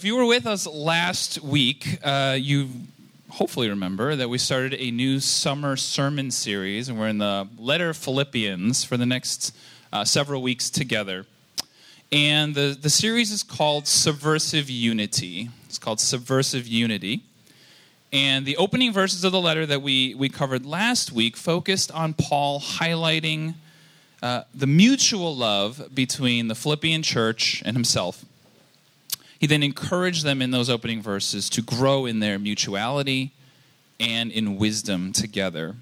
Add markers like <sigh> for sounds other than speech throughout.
If you were with us last week, uh, you hopefully remember that we started a new summer sermon series, and we're in the letter Philippians for the next uh, several weeks together. And the, the series is called Subversive Unity. It's called Subversive Unity. And the opening verses of the letter that we, we covered last week focused on Paul highlighting uh, the mutual love between the Philippian church and himself. He then encouraged them in those opening verses to grow in their mutuality and in wisdom together.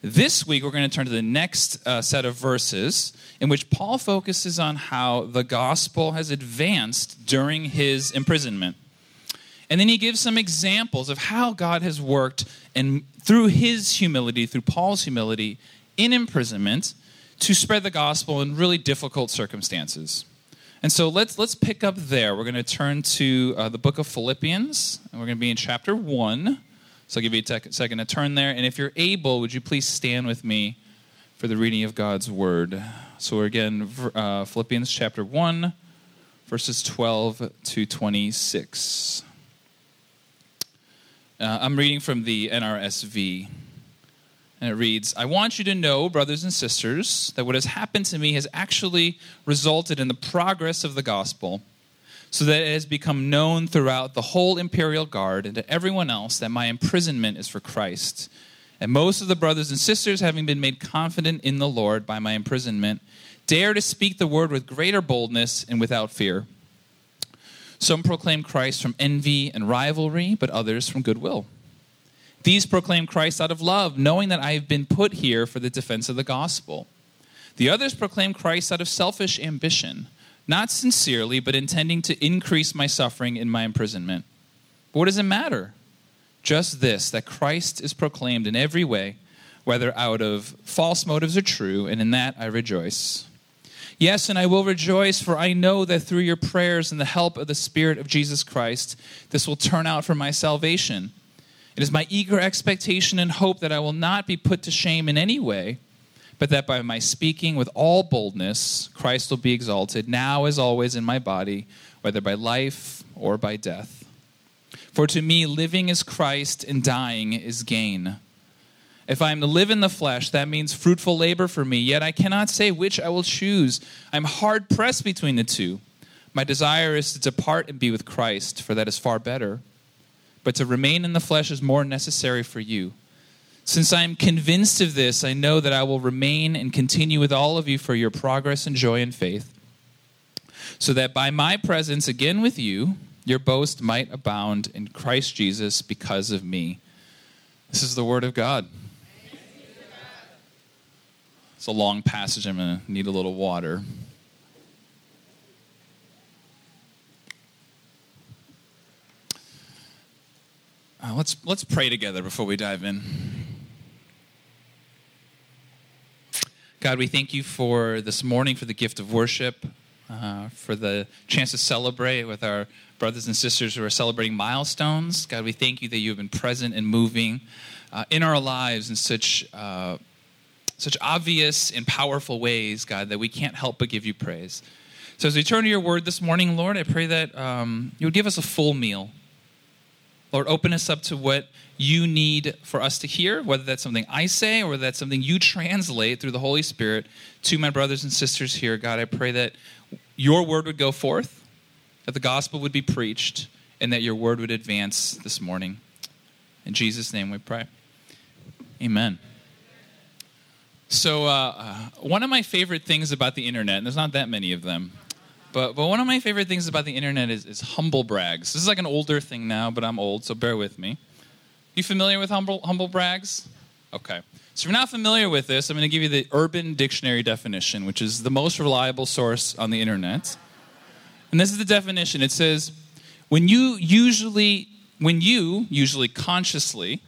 This week, we're going to turn to the next uh, set of verses in which Paul focuses on how the gospel has advanced during his imprisonment. And then he gives some examples of how God has worked and through his humility, through Paul's humility in imprisonment, to spread the gospel in really difficult circumstances. And so let's let's pick up there. We're going to turn to uh, the book of Philippians, and we're going to be in chapter one. So I'll give you a second to turn there. And if you're able, would you please stand with me for the reading of God's word? So again uh, Philippians chapter one, verses 12 to 26. Uh, I'm reading from the NRSV. And it reads I want you to know, brothers and sisters, that what has happened to me has actually resulted in the progress of the gospel, so that it has become known throughout the whole imperial guard and to everyone else that my imprisonment is for Christ. And most of the brothers and sisters, having been made confident in the Lord by my imprisonment, dare to speak the word with greater boldness and without fear. Some proclaim Christ from envy and rivalry, but others from goodwill. These proclaim Christ out of love, knowing that I have been put here for the defense of the gospel. The others proclaim Christ out of selfish ambition, not sincerely, but intending to increase my suffering in my imprisonment. But what does it matter? Just this that Christ is proclaimed in every way, whether out of false motives or true, and in that I rejoice. Yes, and I will rejoice, for I know that through your prayers and the help of the Spirit of Jesus Christ, this will turn out for my salvation it is my eager expectation and hope that I will not be put to shame in any way, but that by my speaking with all boldness, Christ will be exalted, now as always in my body, whether by life or by death. For to me, living is Christ and dying is gain. If I am to live in the flesh, that means fruitful labor for me, yet I cannot say which I will choose. I'm hard pressed between the two. My desire is to depart and be with Christ, for that is far better but to remain in the flesh is more necessary for you. Since I am convinced of this, I know that I will remain and continue with all of you for your progress and joy and faith, so that by my presence again with you, your boast might abound in Christ Jesus because of me. This is the word of God. It's a long passage. I'm going to need a little water. Uh, let's, let's pray together before we dive in. God, we thank you for this morning, for the gift of worship, uh, for the chance to celebrate with our brothers and sisters who are celebrating milestones. God, we thank you that you have been present and moving uh, in our lives in such, uh, such obvious and powerful ways, God, that we can't help but give you praise. So as we turn to your word this morning, Lord, I pray that um, you would give us a full meal Lord, open us up to what you need for us to hear, whether that's something I say or that's something you translate through the Holy Spirit to my brothers and sisters here. God, I pray that your word would go forth, that the gospel would be preached, and that your word would advance this morning. In Jesus' name we pray. Amen. So, uh, uh one of my favorite things about the internet, and there's not that many of them, but, but one of my favorite things about the internet is, is humble brags. This is like an older thing now, but I'm old, so bear with me. You familiar with humble, humble brags? Okay. So if you're not familiar with this, I'm going to give you the Urban Dictionary definition, which is the most reliable source on the internet. And this is the definition. It says, when you usually, when you usually consciously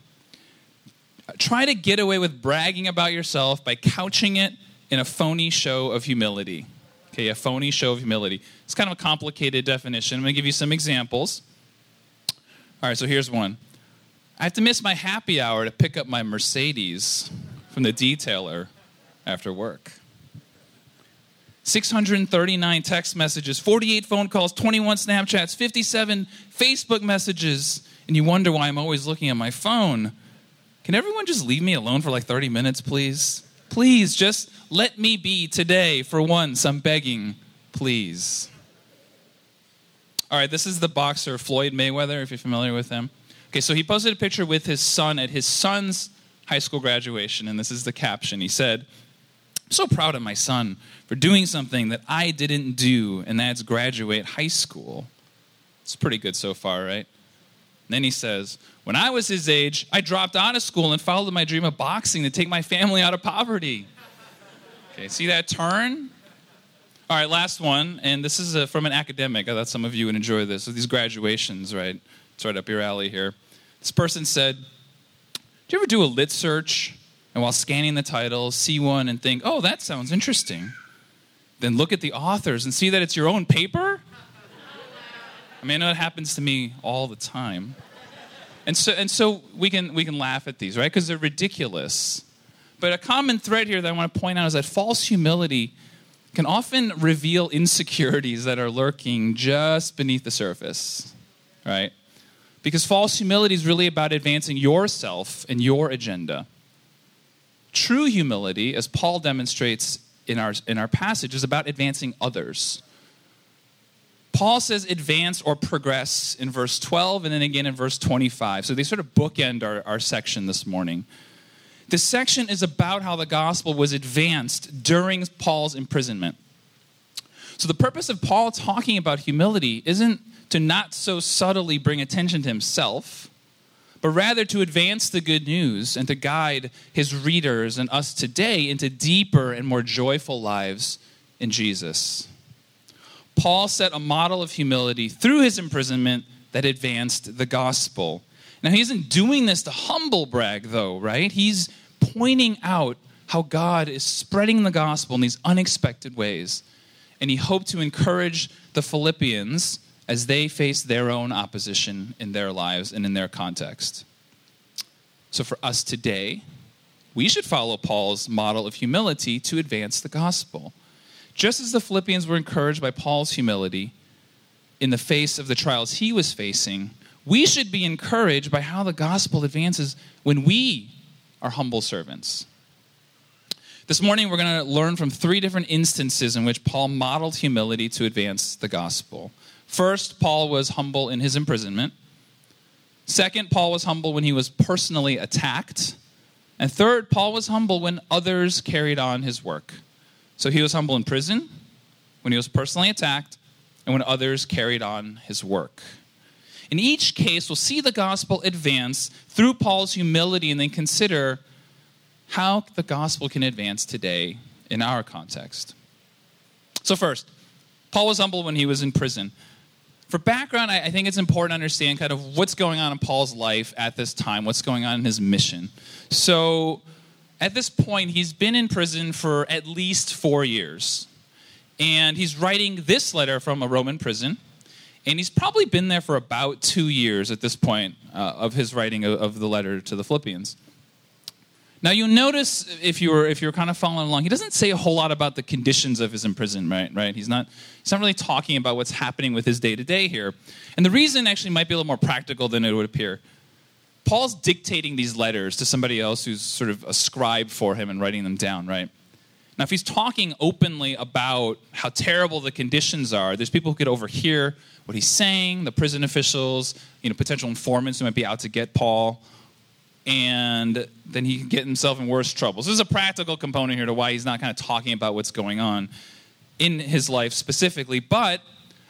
try to get away with bragging about yourself by couching it in a phony show of humility. Okay, a phony show of humility. It's kind of a complicated definition. I'm going to give you some examples. All right, so here's one. I have to miss my happy hour to pick up my Mercedes from the detailer after work. 639 text messages, 48 phone calls, 21 Snapchats, 57 Facebook messages, and you wonder why I'm always looking at my phone. Can everyone just leave me alone for like 30 minutes, please? Please, just let me be today for once. I'm begging. Please. All right, this is the boxer Floyd Mayweather, if you're familiar with him. Okay, so he posted a picture with his son at his son's high school graduation, and this is the caption. He said, I'm so proud of my son for doing something that I didn't do, and that's graduate high school. It's pretty good so far, right? And then he says, When I was his age, I dropped out of school and followed my dream of boxing to take my family out of poverty. Okay, see that turn? All right, last one, and this is a, from an academic. I thought some of you would enjoy this. So these graduations, right? It's right up your alley here. This person said, Do you ever do a lit search and while scanning the title, see one and think, oh, that sounds interesting? Then look at the authors and see that it's your own paper? I mean, I know it happens to me all the time. And so, and so we, can, we can laugh at these, right? Because they're ridiculous. But a common thread here that I want to point out is that false humility can often reveal insecurities that are lurking just beneath the surface, right? Because false humility is really about advancing yourself and your agenda. True humility, as Paul demonstrates in our, in our passage, is about advancing others. Paul says advance or progress in verse 12 and then again in verse 25. So they sort of bookend our, our section this morning. This section is about how the gospel was advanced during Paul's imprisonment. So the purpose of Paul talking about humility isn't to not so subtly bring attention to himself, but rather to advance the good news and to guide his readers and us today into deeper and more joyful lives in Jesus. Paul set a model of humility through his imprisonment that advanced the gospel. Now, he isn't doing this to humble brag, though, right? He's pointing out how God is spreading the gospel in these unexpected ways. And he hoped to encourage the Philippians as they face their own opposition in their lives and in their context. So, for us today, we should follow Paul's model of humility to advance the gospel. Just as the Philippians were encouraged by Paul's humility in the face of the trials he was facing, we should be encouraged by how the gospel advances when we are humble servants. This morning, we're going to learn from three different instances in which Paul modeled humility to advance the gospel. First, Paul was humble in his imprisonment. Second, Paul was humble when he was personally attacked. And third, Paul was humble when others carried on his work. So he was humble in prison, when he was personally attacked, and when others carried on his work. In each case, we'll see the gospel advance through Paul's humility and then consider how the gospel can advance today in our context. So, first, Paul was humble when he was in prison. For background, I think it's important to understand kind of what's going on in Paul's life at this time, what's going on in his mission. So, at this point, he's been in prison for at least four years. And he's writing this letter from a Roman prison. And he's probably been there for about two years at this point uh, of his writing of, of the letter to the Philippians. Now you'll notice if you were if you're kind of following along, he doesn't say a whole lot about the conditions of his imprisonment, right? Right? He's not he's not really talking about what's happening with his day to day here. And the reason actually might be a little more practical than it would appear. Paul's dictating these letters to somebody else who's sort of a scribe for him and writing them down, right? Now, if he's talking openly about how terrible the conditions are, there's people who could overhear what he's saying, the prison officials, you know, potential informants who might be out to get Paul, and then he can get himself in worse trouble. So there's a practical component here to why he's not kind of talking about what's going on in his life specifically, but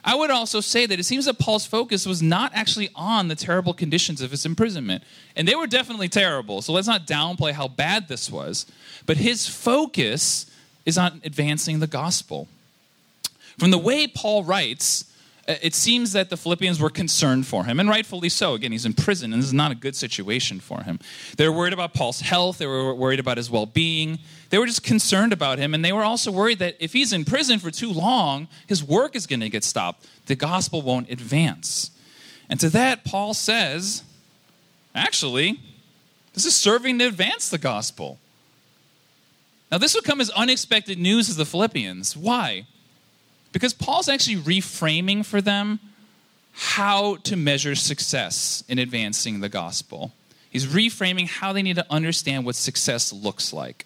I would also say that it seems that Paul's focus was not actually on the terrible conditions of his imprisonment. And they were definitely terrible, so let's not downplay how bad this was. But his focus is on advancing the gospel. From the way Paul writes, uh, it seems that the Philippians were concerned for him, and rightfully so. Again, he's in prison, and this is not a good situation for him. They were worried about Paul's health, they were worried about his well being. They were just concerned about him, and they were also worried that if he's in prison for too long, his work is going to get stopped. The gospel won't advance. And to that, Paul says, actually, this is serving to advance the gospel. Now, this would come as unexpected news to the Philippians. Why? Because Paul's actually reframing for them how to measure success in advancing the gospel. He's reframing how they need to understand what success looks like.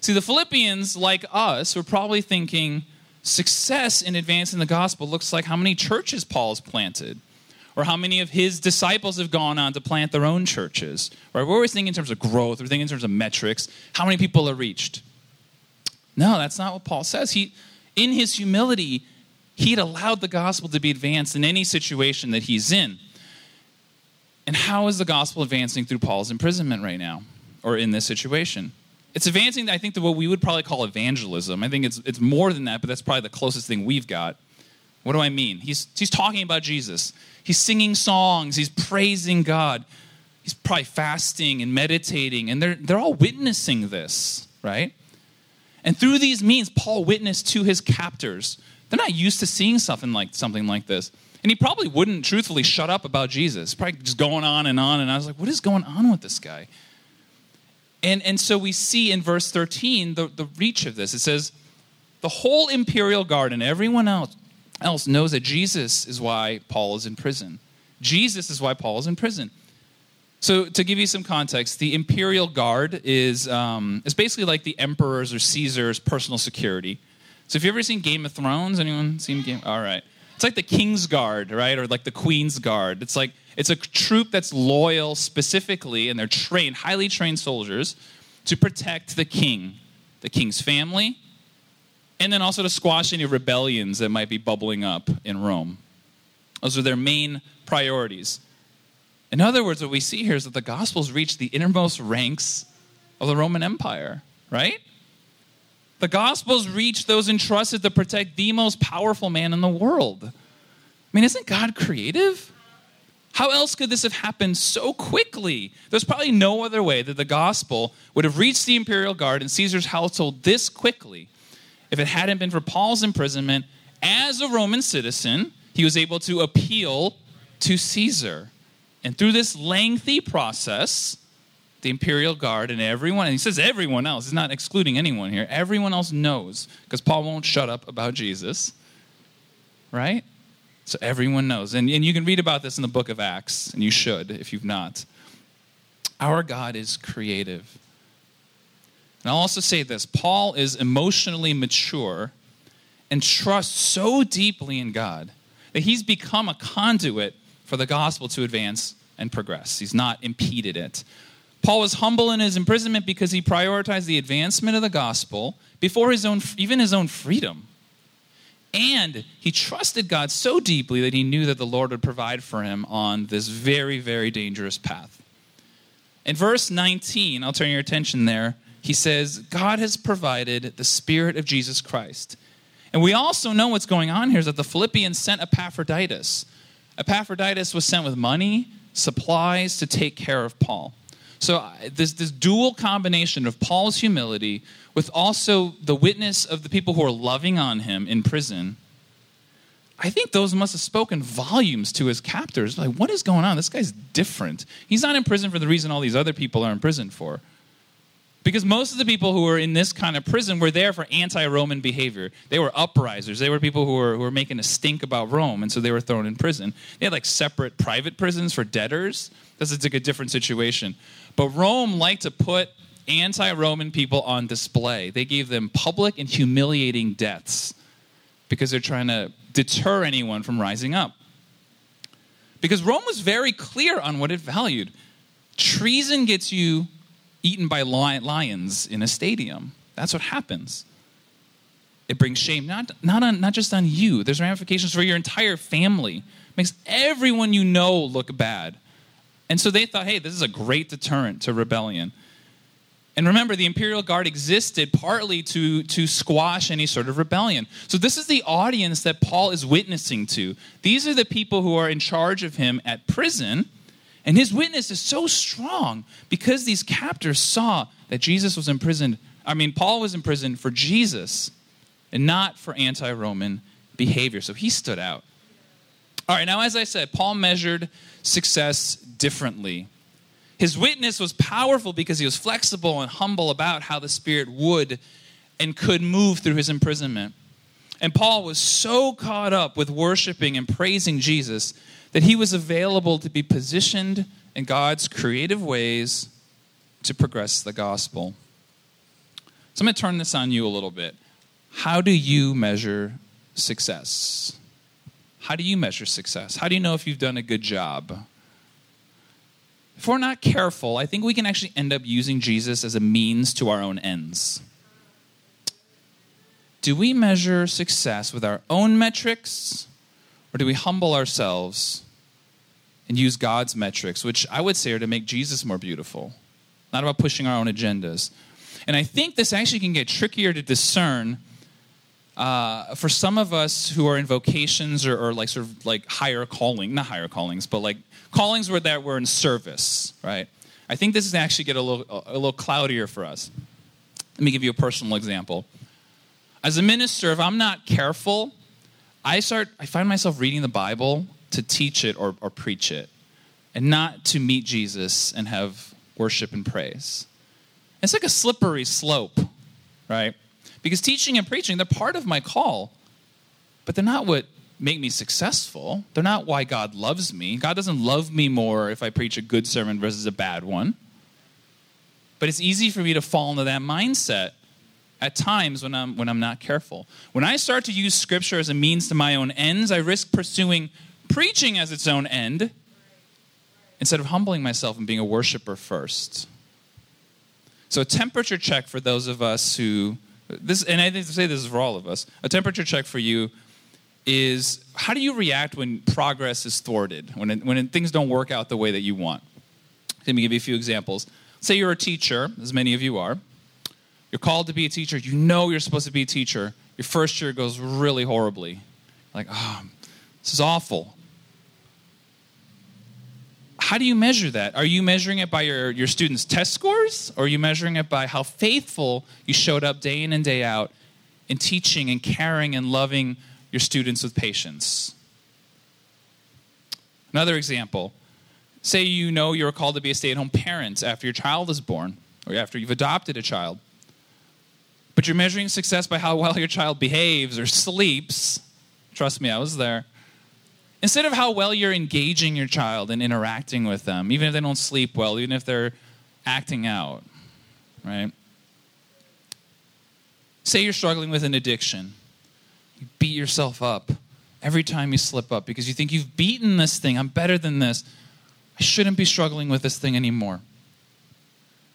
See, the Philippians, like us, were probably thinking success in advancing the gospel looks like how many churches Paul's planted, or how many of his disciples have gone on to plant their own churches. Right? We're always thinking in terms of growth, we're thinking in terms of metrics, how many people are reached. No, that's not what Paul says. He, in his humility, he'd allowed the gospel to be advanced in any situation that he's in. And how is the gospel advancing through Paul's imprisonment right now, or in this situation? It's advancing, I think, to what we would probably call evangelism. I think it's, it's more than that, but that's probably the closest thing we've got. What do I mean? He's, he's talking about Jesus. He's singing songs. He's praising God. He's probably fasting and meditating, and they're, they're all witnessing this, right? And through these means, Paul witnessed to his captors. They're not used to seeing something like, something like this. And he probably wouldn't truthfully shut up about Jesus. Probably just going on and on. And I was like, what is going on with this guy? And, and so we see in verse 13 the, the reach of this. It says, the whole imperial guard and everyone else, else knows that Jesus is why Paul is in prison. Jesus is why Paul is in prison. So, to give you some context, the imperial guard is, um, is basically like the emperor's or Caesar's personal security. So, if you've ever seen Game of Thrones, anyone seen Game? All right. It's like the King's Guard, right? Or like the Queen's Guard. It's like it's a troop that's loyal specifically, and they're trained, highly trained soldiers to protect the king, the king's family, and then also to squash any rebellions that might be bubbling up in Rome. Those are their main priorities. In other words, what we see here is that the Gospels reach the innermost ranks of the Roman Empire, right? The Gospels reach those entrusted to protect the most powerful man in the world. I mean, isn't God creative? How else could this have happened so quickly? There's probably no other way that the gospel would have reached the imperial guard and Caesar's household this quickly if it hadn't been for Paul's imprisonment as a Roman citizen. He was able to appeal to Caesar. And through this lengthy process, the imperial guard and everyone, and he says everyone else, he's not excluding anyone here, everyone else knows, because Paul won't shut up about Jesus, right? So everyone knows. And, and you can read about this in the book of Acts, and you should if you've not. Our God is creative. And I'll also say this Paul is emotionally mature and trusts so deeply in God that he's become a conduit for the gospel to advance and progress. He's not impeded it. Paul was humble in his imprisonment because he prioritized the advancement of the gospel before his own, even his own freedom. And he trusted God so deeply that he knew that the Lord would provide for him on this very, very dangerous path. In verse 19, I'll turn your attention there, he says, God has provided the Spirit of Jesus Christ. And we also know what's going on here is that the Philippians sent Epaphroditus. Epaphroditus was sent with money, supplies to take care of Paul. So uh, this, this dual combination of Paul's humility with also the witness of the people who are loving on him in prison, I think those must have spoken volumes to his captors. Like, what is going on? This guy's different. He's not in prison for the reason all these other people are in prison for. Because most of the people who were in this kind of prison were there for anti Roman behavior. They were uprisers. They were people who were, who were making a stink about Rome, and so they were thrown in prison. They had like separate private prisons for debtors. This is like a different situation. But Rome liked to put anti Roman people on display. They gave them public and humiliating deaths because they're trying to deter anyone from rising up. Because Rome was very clear on what it valued. Treason gets you eaten by lions in a stadium. That's what happens. It brings shame not, not, on, not just on you, there's ramifications for your entire family. It makes everyone you know look bad. And so they thought, hey, this is a great deterrent to rebellion. And remember, the imperial guard existed partly to, to squash any sort of rebellion. So, this is the audience that Paul is witnessing to. These are the people who are in charge of him at prison. And his witness is so strong because these captors saw that Jesus was imprisoned. I mean, Paul was imprisoned for Jesus and not for anti Roman behavior. So, he stood out. All right, now, as I said, Paul measured success differently. His witness was powerful because he was flexible and humble about how the Spirit would and could move through his imprisonment. And Paul was so caught up with worshiping and praising Jesus that he was available to be positioned in God's creative ways to progress the gospel. So I'm going to turn this on you a little bit. How do you measure success? How do you measure success? How do you know if you've done a good job? If we're not careful, I think we can actually end up using Jesus as a means to our own ends. Do we measure success with our own metrics, or do we humble ourselves and use God's metrics, which I would say are to make Jesus more beautiful, not about pushing our own agendas? And I think this actually can get trickier to discern uh, for some of us who are in vocations or, or, like sort of like higher calling, not higher callings, but like callings where that we're in service, right? I think this is actually get a little a little cloudier for us. Let me give you a personal example. As a minister, if I'm not careful, I start I find myself reading the Bible to teach it or, or preach it, and not to meet Jesus and have worship and praise. It's like a slippery slope, right? Because teaching and preaching, they're part of my call, but they're not what make me successful. They're not why God loves me. God doesn't love me more if I preach a good sermon versus a bad one. But it's easy for me to fall into that mindset at times when I'm, when I'm not careful. When I start to use scripture as a means to my own ends, I risk pursuing preaching as its own end instead of humbling myself and being a worshiper first. So, a temperature check for those of us who this, and I think to say this is for all of us. A temperature check for you is how do you react when progress is thwarted, when, it, when things don't work out the way that you want? Let me give you a few examples. Say you're a teacher, as many of you are. You're called to be a teacher. You know you're supposed to be a teacher. Your first year goes really horribly. Like, oh, this is awful how do you measure that? Are you measuring it by your, your students' test scores? Or are you measuring it by how faithful you showed up day in and day out in teaching and caring and loving your students with patience? Another example say you know you're called to be a stay at home parent after your child is born or after you've adopted a child. But you're measuring success by how well your child behaves or sleeps. Trust me, I was there Instead of how well you're engaging your child and interacting with them, even if they don't sleep well, even if they're acting out, right? Say you're struggling with an addiction. You beat yourself up every time you slip up because you think you've beaten this thing. I'm better than this. I shouldn't be struggling with this thing anymore.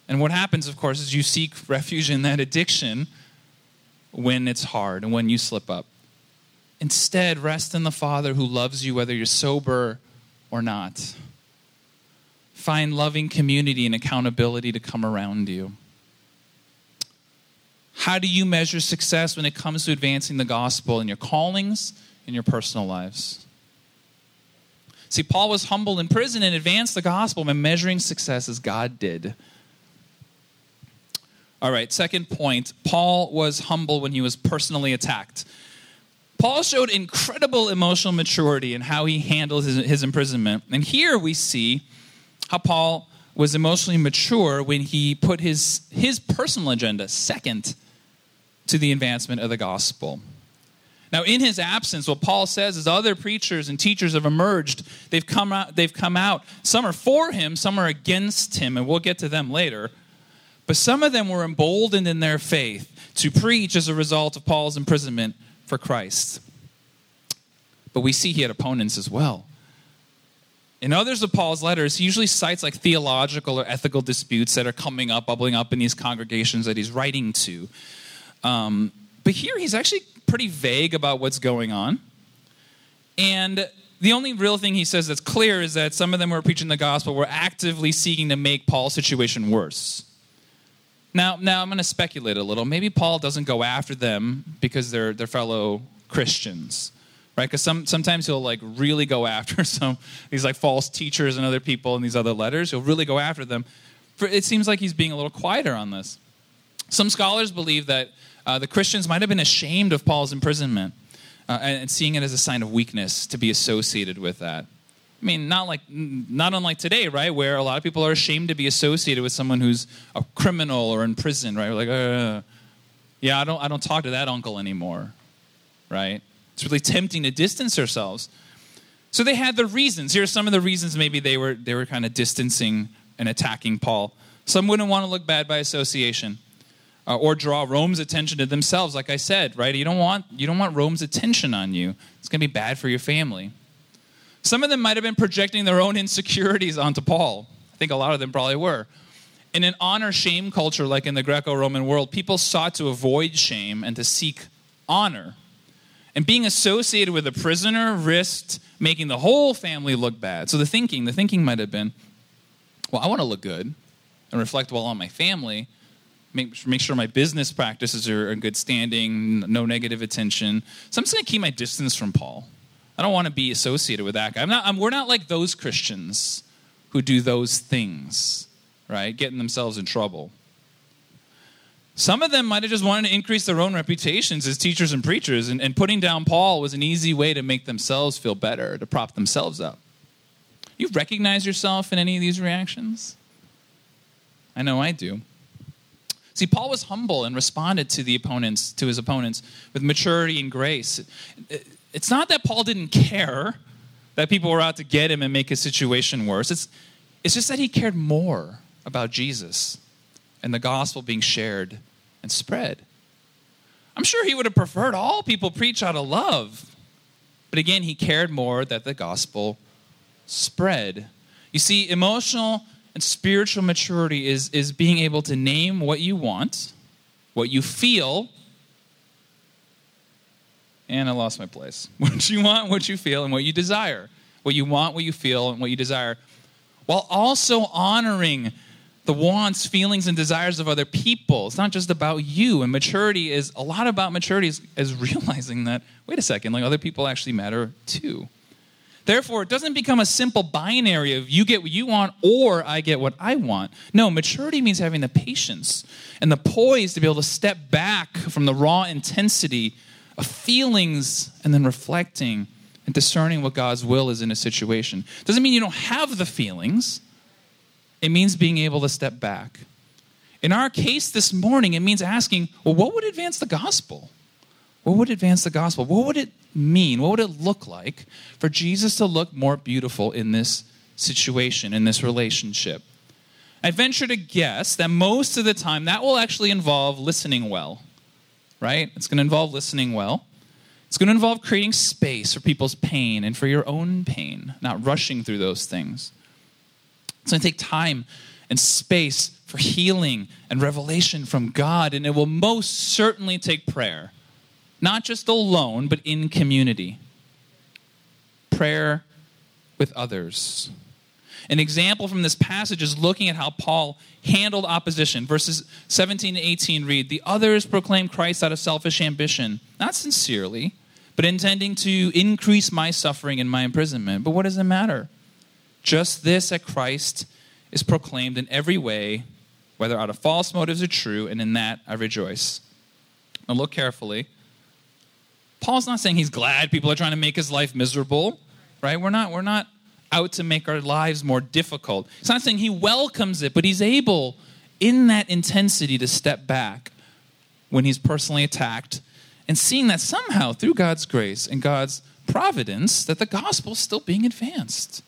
And what happens, of course, is you seek refuge in that addiction when it's hard and when you slip up. Instead, rest in the Father who loves you whether you're sober or not. Find loving community and accountability to come around you. How do you measure success when it comes to advancing the gospel in your callings, in your personal lives? See, Paul was humble in prison and advanced the gospel by measuring success as God did. All right, second point Paul was humble when he was personally attacked. Paul showed incredible emotional maturity in how he handled his, his imprisonment. And here we see how Paul was emotionally mature when he put his, his personal agenda second to the advancement of the gospel. Now, in his absence, what Paul says is other preachers and teachers have emerged. They've come out, they've come out. Some are for him, some are against him, and we'll get to them later. But some of them were emboldened in their faith to preach as a result of Paul's imprisonment for Christ. But we see he had opponents as well. In others of Paul's letters, he usually cites like theological or ethical disputes that are coming up, bubbling up in these congregations that he's writing to. Um, but here he's actually pretty vague about what's going on. And the only real thing he says that's clear is that some of them who are preaching the gospel were actively seeking to make Paul's situation worse. Now, now I'm going to speculate a little. Maybe Paul doesn't go after them because they're, they're fellow Christians, right? Because some, sometimes he'll like really go <laughs> after some these like false teachers and other people in these other letters. He'll really go after them. For, it seems like he's being a little quieter on this. Some scholars believe that uh, the Christians might have been ashamed of Paul's imprisonment uh, and, and seeing it as a sign of weakness to be associated with that. I mean, not like not unlike today, right? Where a lot of people are ashamed to be associated with someone who's a criminal or in prison, right? We're like, uh, yeah, I don't, I don't talk to that uncle anymore. right? It's really tempting to distance ourselves. So they had the reasons. Here are some of the reasons maybe they were they were kind of distancing and attacking Paul. Some wouldn't want to look bad by association. Uh, or draw Rome's attention to themselves, like I said, right? You don't want you don't want Rome's attention on you. It's going to be bad for your family. Some of them might have been projecting their own insecurities onto Paul. I think a lot of them probably were. In an honor shame culture like in the Greco Roman world, people sought to avoid shame and to seek honor. And being associated with a prisoner risked making the whole family look bad. So the thinking, the thinking might have been, well, I want to look good and reflect well on my family, make, make sure my business practices are in good standing, no negative attention. So I'm just going to keep my distance from Paul. I don't want to be associated with that guy. I'm not, I'm, we're not like those Christians who do those things, right? Getting themselves in trouble. Some of them might have just wanted to increase their own reputations as teachers and preachers, and, and putting down Paul was an easy way to make themselves feel better, to prop themselves up. You recognize yourself in any of these reactions? I know I do. See, Paul was humble and responded to the opponents, to his opponents, with maturity and grace. It's not that Paul didn't care that people were out to get him and make his situation worse. It's, it's just that he cared more about Jesus and the gospel being shared and spread. I'm sure he would have preferred all people preach out of love. But again, he cared more that the gospel spread. You see, emotional and spiritual maturity is, is being able to name what you want, what you feel, and I lost my place. <laughs> What you want, what you feel, and what you desire. What you want, what you feel, and what you desire. While also honoring the wants, feelings, and desires of other people. It's not just about you. And maturity is a lot about maturity is, is <laughs> realizing that, wait a second, like other people actually matter too. Therefore, it doesn't become a simple binary of you get what you want or I get what I want. No, maturity means having the patience and the poise to be able to step back from the raw intensity of feelings and then reflecting and discerning what God's will is in a situation. Doesn't mean you don't have the feelings. It means being able to step back. In our case this morning, it means asking, well, what would advance the gospel? What would advance the gospel? What would it mean? What would it look like for Jesus to look more beautiful in this situation, in this relationship? I venture to guess that most of the time that will actually involve listening well, right? It's going to involve listening well. It's going to involve creating space for people's pain and for your own pain, not rushing through those things. It's going to take time and space for healing and revelation from God, and it will most certainly take prayer, not just alone, but in community. Prayer with others. An example from this passage is looking at how Paul handled opposition. Verses 17 and 18 read The others proclaim Christ out of selfish ambition, not sincerely, but intending to increase my suffering and my imprisonment. But what does it matter? Just this that Christ is proclaimed in every way, whether out of false motives or true, and in that I rejoice. Now look carefully. Paul's not saying he's glad people are trying to make his life miserable, right? We're not, we're not out to make our lives more difficult. He's not saying he welcomes it, but he's able in that intensity to step back when he's personally attacked and seeing that somehow through God's grace and God's providence that the gospel is still being advanced.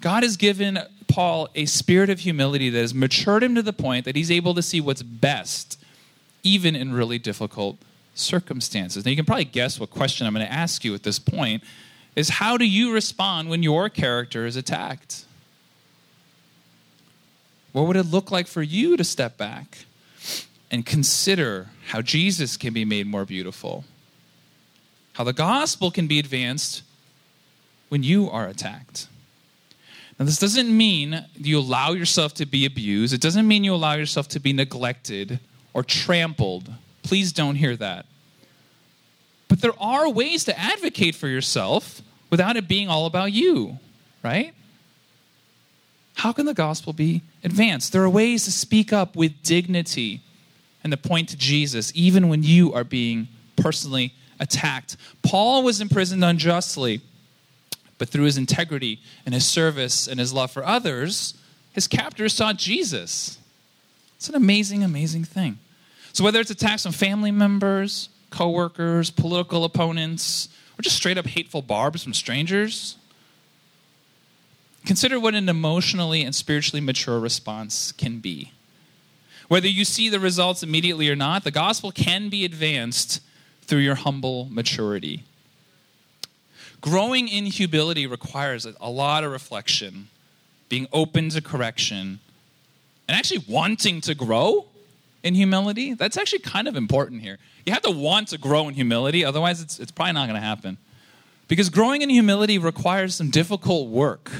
God has given Paul a spirit of humility that has matured him to the point that he's able to see what's best, even in really difficult circumstances. Now, you can probably guess what question I'm going to ask you at this point is how do you respond when your character is attacked? What would it look like for you to step back and consider how Jesus can be made more beautiful? How the gospel can be advanced when you are attacked? Now, this doesn't mean you allow yourself to be abused. It doesn't mean you allow yourself to be neglected or trampled. Please don't hear that. But there are ways to advocate for yourself without it being all about you, right? How can the gospel be advanced? There are ways to speak up with dignity and to point to Jesus, even when you are being personally attacked. Paul was imprisoned unjustly but through his integrity and his service and his love for others, his captors saw Jesus. It's an amazing, amazing thing. So, whether it's attacks on family members coworkers, political opponents, or just straight up hateful barbs from strangers? Consider what an emotionally and spiritually mature response can be. Whether you see the results immediately or not, the gospel can be advanced through your humble maturity. Growing in humility requires a lot of reflection, being open to correction, and actually wanting to grow in humility. That's actually kind of important here. You have to want to grow in humility, otherwise, it's, it's probably not going to happen. Because growing in humility requires some difficult work.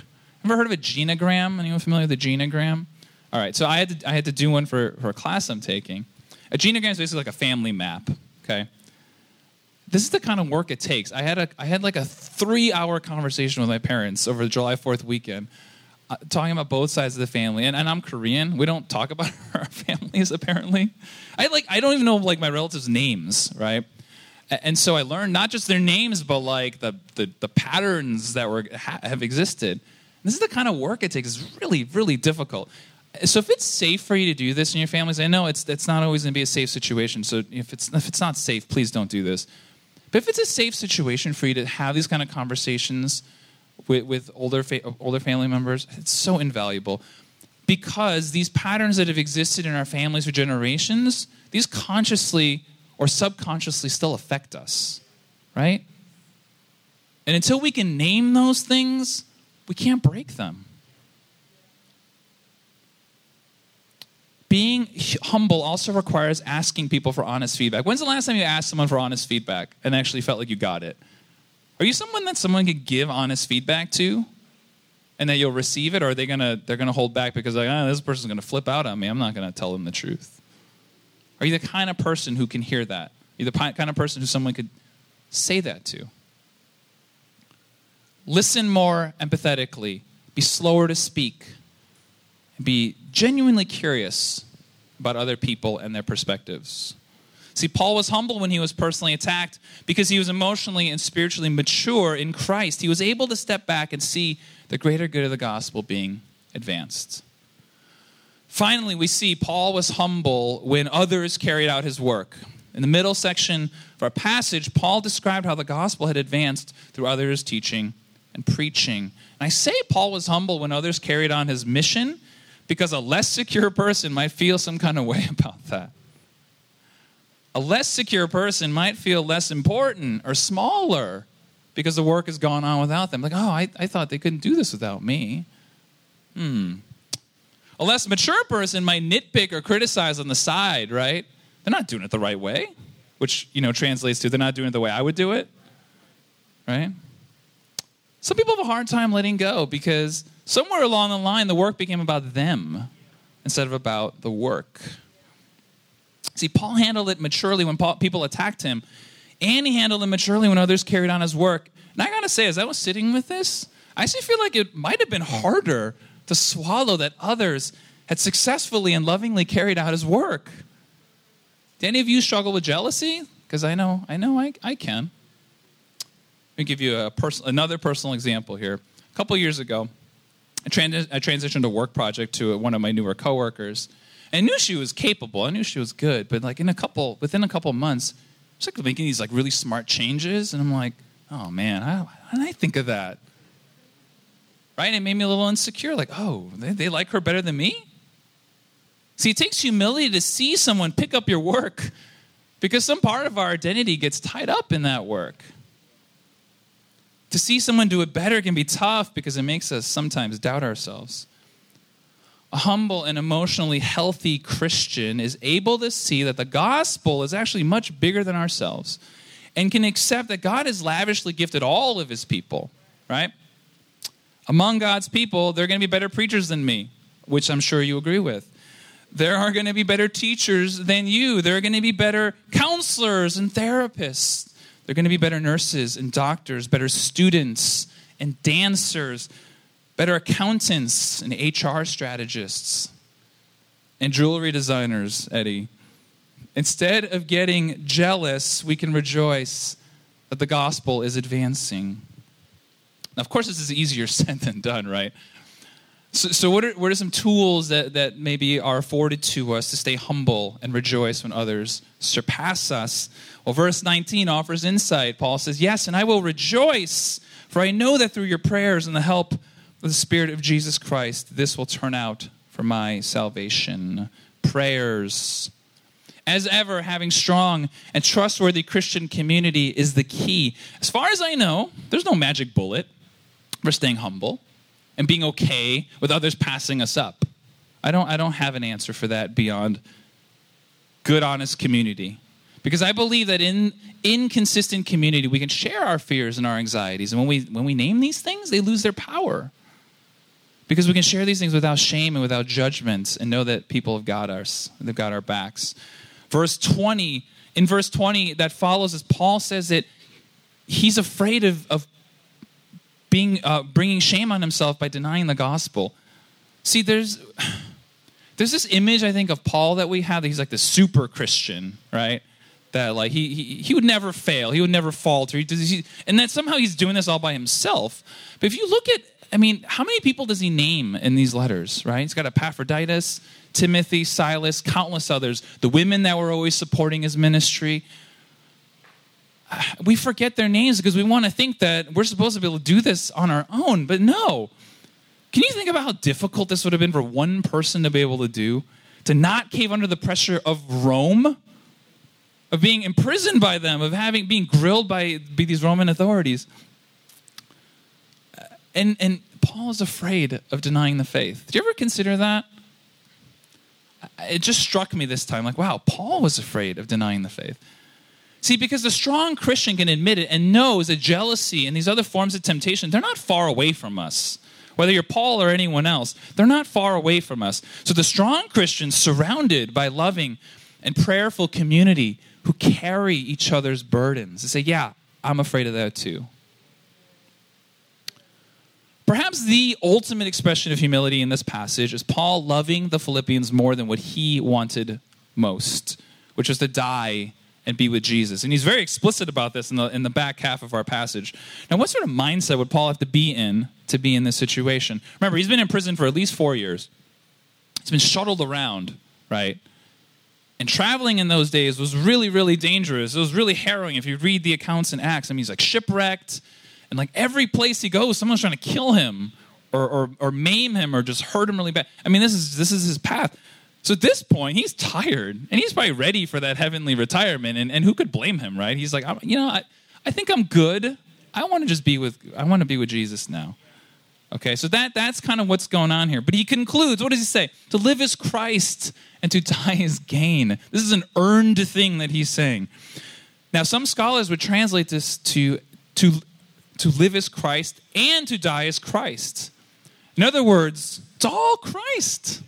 Ever heard of a genogram? Anyone familiar with the genogram? All right, so I had to, I had to do one for, for a class I'm taking. A genogram is basically like a family map, okay? This is the kind of work it takes. I had, a, I had like a three hour conversation with my parents over the July 4th weekend, uh, talking about both sides of the family. And, and I'm Korean. We don't talk about <laughs> our families, apparently. I, like, I don't even know like my relatives' names, right? And so I learned not just their names, but like the, the, the patterns that were, have existed. This is the kind of work it takes. It's really, really difficult. So if it's safe for you to do this in your families, I know it's, it's not always going to be a safe situation. So if it's, if it's not safe, please don't do this. But if it's a safe situation for you to have these kind of conversations with, with older, fa- older family members, it's so invaluable. Because these patterns that have existed in our families for generations, these consciously or subconsciously still affect us, right? And until we can name those things, we can't break them. being humble also requires asking people for honest feedback. When's the last time you asked someone for honest feedback and actually felt like you got it? Are you someone that someone could give honest feedback to and that you'll receive it or are they gonna they're gonna hold back because like, oh, this person's gonna flip out on me. I'm not gonna tell them the truth. Are you the kind of person who can hear that? Are you the kind of person who someone could say that to? Listen more empathetically. Be slower to speak be genuinely curious about other people and their perspectives. See, Paul was humble when he was personally attacked because he was emotionally and spiritually mature in Christ. He was able to step back and see the greater good of the gospel being advanced. Finally, we see Paul was humble when others carried out his work. In the middle section of our passage, Paul described how the gospel had advanced through others' teaching and preaching. And I say Paul was humble when others carried on his mission because a less secure person might feel some kind of way <laughs> about that. A less secure person might feel less important or smaller because the work has gone on without them. Like, oh, I, I thought they couldn't do this without me. Hmm. A less mature person might nitpick or criticize on the side, right? They're not doing it the right way, which, you know, translates to they're not doing it the way I would do it, right? Some people have a hard time letting go because somewhere along the line, the work became about them instead of about the work. See, Paul handled it maturely when Paul, people attacked him, and he handled it maturely when others carried on his work. And I gotta say, as I was sitting with this, I actually feel like it might have been harder to swallow that others had successfully and lovingly carried out his work. Do any of you struggle with jealousy? Because I know, I know I, I can. Let me give you a pers- another personal example here. A couple years ago, I, trans- I transitioned a work project to one of my newer coworkers. I knew she was capable. I knew she was good. But like in a couple, within a couple months, she's like making these like really smart changes, and I'm like, oh man, how, how did I think of that? Right? And it made me a little insecure. Like, oh, they, they like her better than me. See, it takes humility to see someone pick up your work because some part of our identity gets tied up in that work. To see someone do it better can be tough because it makes us sometimes doubt ourselves. A humble and emotionally healthy Christian is able to see that the gospel is actually much bigger than ourselves and can accept that God has lavishly gifted all of his people, right? Among God's people, they're going to be better preachers than me, which I'm sure you agree with. There are going to be better teachers than you. There are going to be better counselors and therapists. They're going to be better nurses and doctors, better students and dancers, better accountants and HR strategists, and jewelry designers, Eddie. Instead of getting jealous, we can rejoice that the gospel is advancing. Now, of course, this is easier <laughs> said than done, right? So, so what, are, what are some tools that, that maybe are afforded to us to stay humble and rejoice when others surpass us? Well, verse 19 offers insight. Paul says, Yes, and I will rejoice, for I know that through your prayers and the help the Spirit of Jesus Christ, this will turn out for my salvation. Prayers. As ever, having strong and trustworthy Christian community is the key. As far as I know, there's no magic bullet for staying humble and being okay with others passing us up. I don't, I don't have an answer for that beyond good, honest community. Because I believe that in inconsistent community, we can share our fears and our anxieties. And when we, when we name these things, they lose their power. Because we can share these things without shame and without judgment and know that people have got us, they've got our backs. Verse 20, in verse 20 that follows as Paul says that he's afraid of, of being, uh, bringing shame on himself by denying the gospel. See, there's, there's this image, I think, of Paul that we have that he's like the super Christian, right? That like he, he, he would never fail, he would never falter. He, he, and that somehow he's doing this all by himself. But if you look at, I mean, how many people does he name in these letters, right? He's got Epaphroditus, Timothy, Silas, countless others, the women that were always supporting his ministry we forget their names because we want to think that we're supposed to be able to do this on our own. But no. Can you think about how difficult this would have been for one person to be able to do? To not cave under the pressure of Rome, of being imprisoned by them, of having being grilled by, by these Roman authorities. And and Paul is afraid of denying the faith. Did you ever consider that? It just struck me this time, like, wow, Paul was afraid of denying the faith. See, because the strong Christian can admit it and knows that jealousy and these other forms of temptation, they're not far away from us. Whether you're Paul or anyone else, they're not far away from us. So the strong Christians, surrounded by loving and prayerful community who carry each other's burdens, they say, Yeah, I'm afraid of that too. Perhaps the ultimate expression of humility in this passage is Paul loving the Philippians more than what he wanted most, which was to die and be with Jesus. And he's very explicit about this in the, in the back half of our passage. Now, what sort of mindset would Paul have to be in to be in this situation? Remember, he's been in prison for at least four years, he's been shuttled around, right? And traveling in those days was really, really dangerous. It was really harrowing if you read the accounts in Acts. I mean, he's like shipwrecked, and like every place he goes, someone's trying to kill him or, or, or maim him or just hurt him really bad. I mean, this is, this is his path. So at this point, he's tired and he's probably ready for that heavenly retirement. And, and who could blame him, right? He's like, you know, I, I think I'm good. I want to just be with, I want to be with Jesus now. Okay, so that, that's kind of what's going on here. But he concludes, what does he say? To live is Christ and to die is gain. This is an earned thing that he's saying. Now, some scholars would translate this to, to, to live as Christ and to die as Christ. In other words, it's all Christ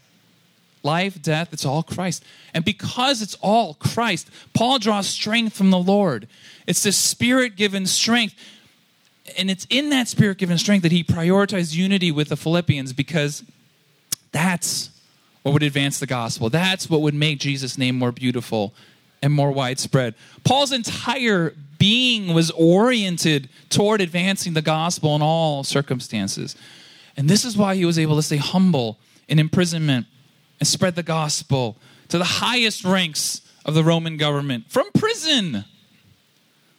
life, death, it's all Christ. And because it's all Christ, Paul draws strength from the Lord. It's this spirit given strength. And it's in that spirit given strength that he prioritized unity with the Philippians because that's what would advance the gospel. That's what would make Jesus' name more beautiful and more widespread. Paul's entire being was oriented toward advancing the gospel in all circumstances. And this is why he was able to stay humble in imprisonment and spread the gospel to the highest ranks of the Roman government from prison.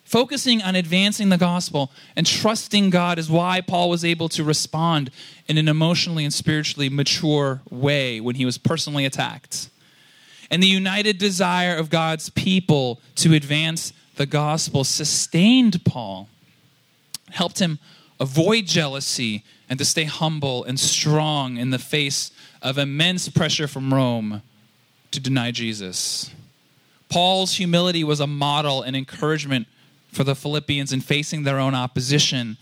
Focusing on advancing the gospel and trusting God is why Paul was able to respond in an emotionally and spiritually mature way when he was personally attacked. And the united desire of God's people to advance the gospel sustained Paul, helped him avoid jealousy and to stay humble and strong in the face of immense pressure from Rome to deny Jesus. Paul's humility was a model and encouragement for the Philippians in facing their own opposition.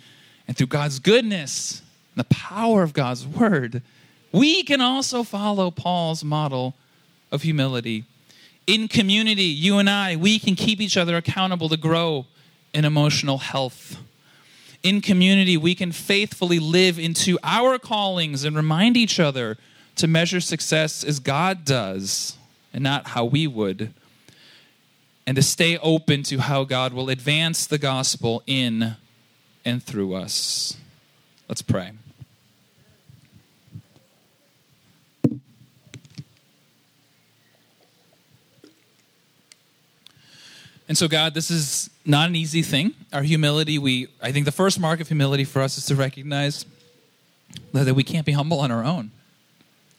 And through God's goodness, and the power of God's word, we can also follow Paul's model of humility. In community, you and I, we can keep each other accountable to grow in emotional health in community, we can faithfully live into our callings and remind each other to measure success as God does and not how we would. And to stay open to how God will advance the gospel in and through us. Let's pray. And so, God, this is not an easy thing. Our humility, we I think the first mark of humility for us is to recognize that we can't be humble on our own.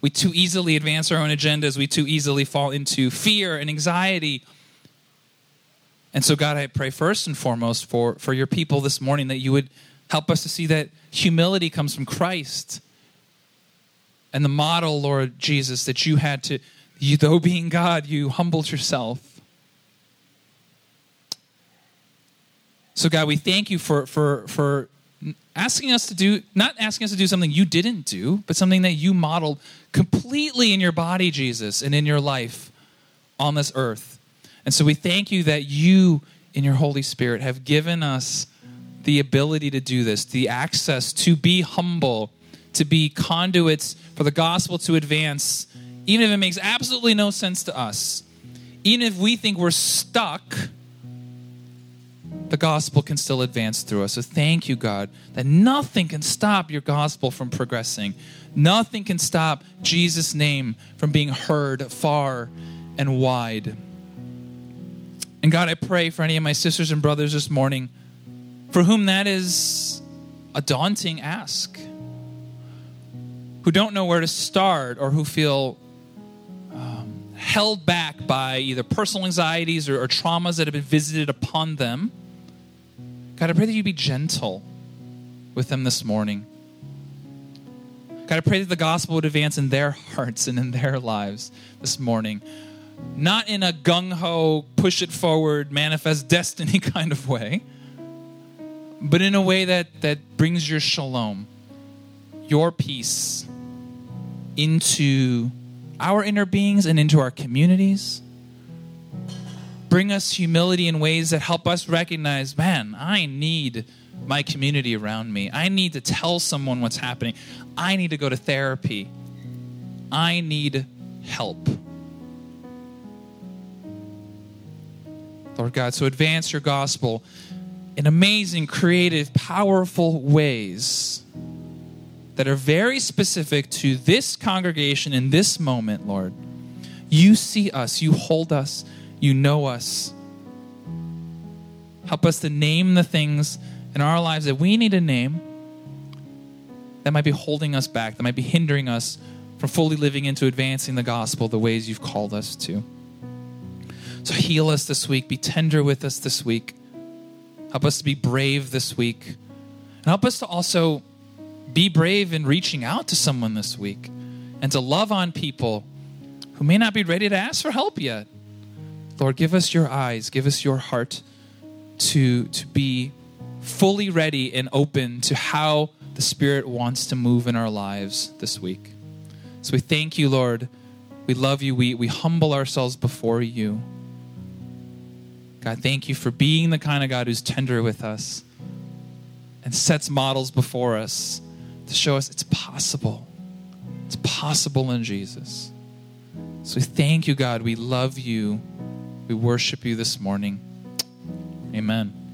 We too easily advance our own agendas. We too easily fall into fear and anxiety. And so, God, I pray first and foremost for, for your people this morning that you would help us to see that humility comes from Christ. And the model, Lord Jesus, that you had to, you, though being God, you humbled yourself. So, God, we thank you for, for, for asking us to do, not asking us to do something you didn't do, but something that you modeled completely in your body, Jesus, and in your life on this earth. And so we thank you that you, in your Holy Spirit, have given us the ability to do this, the access to be humble, to be conduits for the gospel to advance, even if it makes absolutely no sense to us. Even if we think we're stuck the gospel can still advance through us. So thank you, God, that nothing can stop your gospel from progressing. Nothing can stop Jesus' name from being heard far and wide. And God, I pray for any of my sisters and brothers this morning for whom that is a daunting ask, who don't know where to start or who feel held back by either personal anxieties or, or traumas that have been visited upon them. God, I pray that you be gentle with them this morning. God, I pray that the gospel would advance in their hearts and in their lives this morning. Not in a gung ho, push it forward, manifest destiny <laughs> kind of way, but in a way that, that brings your shalom, your peace into our inner beings and into our communities bring us humility in ways that help us recognize man, I need my community around me. I need to tell someone what's happening. I need to go to therapy. I need help. Lord God, so advance your gospel in amazing, creative, powerful ways that are very specific to this congregation in this moment, Lord. You see us, you hold us, you know us. Help us to name the things in our lives that we need to name that might be holding us back, that might be hindering us from fully living into advancing the gospel the ways you've called us to. So heal us this week, be tender with us this week. Help us to be brave this week. And help us to also be brave in reaching out to someone this week and to love on people who may not be ready to ask for help yet. Lord, give us your eyes, give us your heart to, to be fully ready and open to how the Spirit wants to move in our lives this week. So we thank you, Lord. We love you. We, we humble ourselves before you. God, thank you for being the kind of God who's tender with us and sets models before us to show us it's possible. It's possible in Jesus. So we thank you, God. We love you. We worship you this morning. Amen.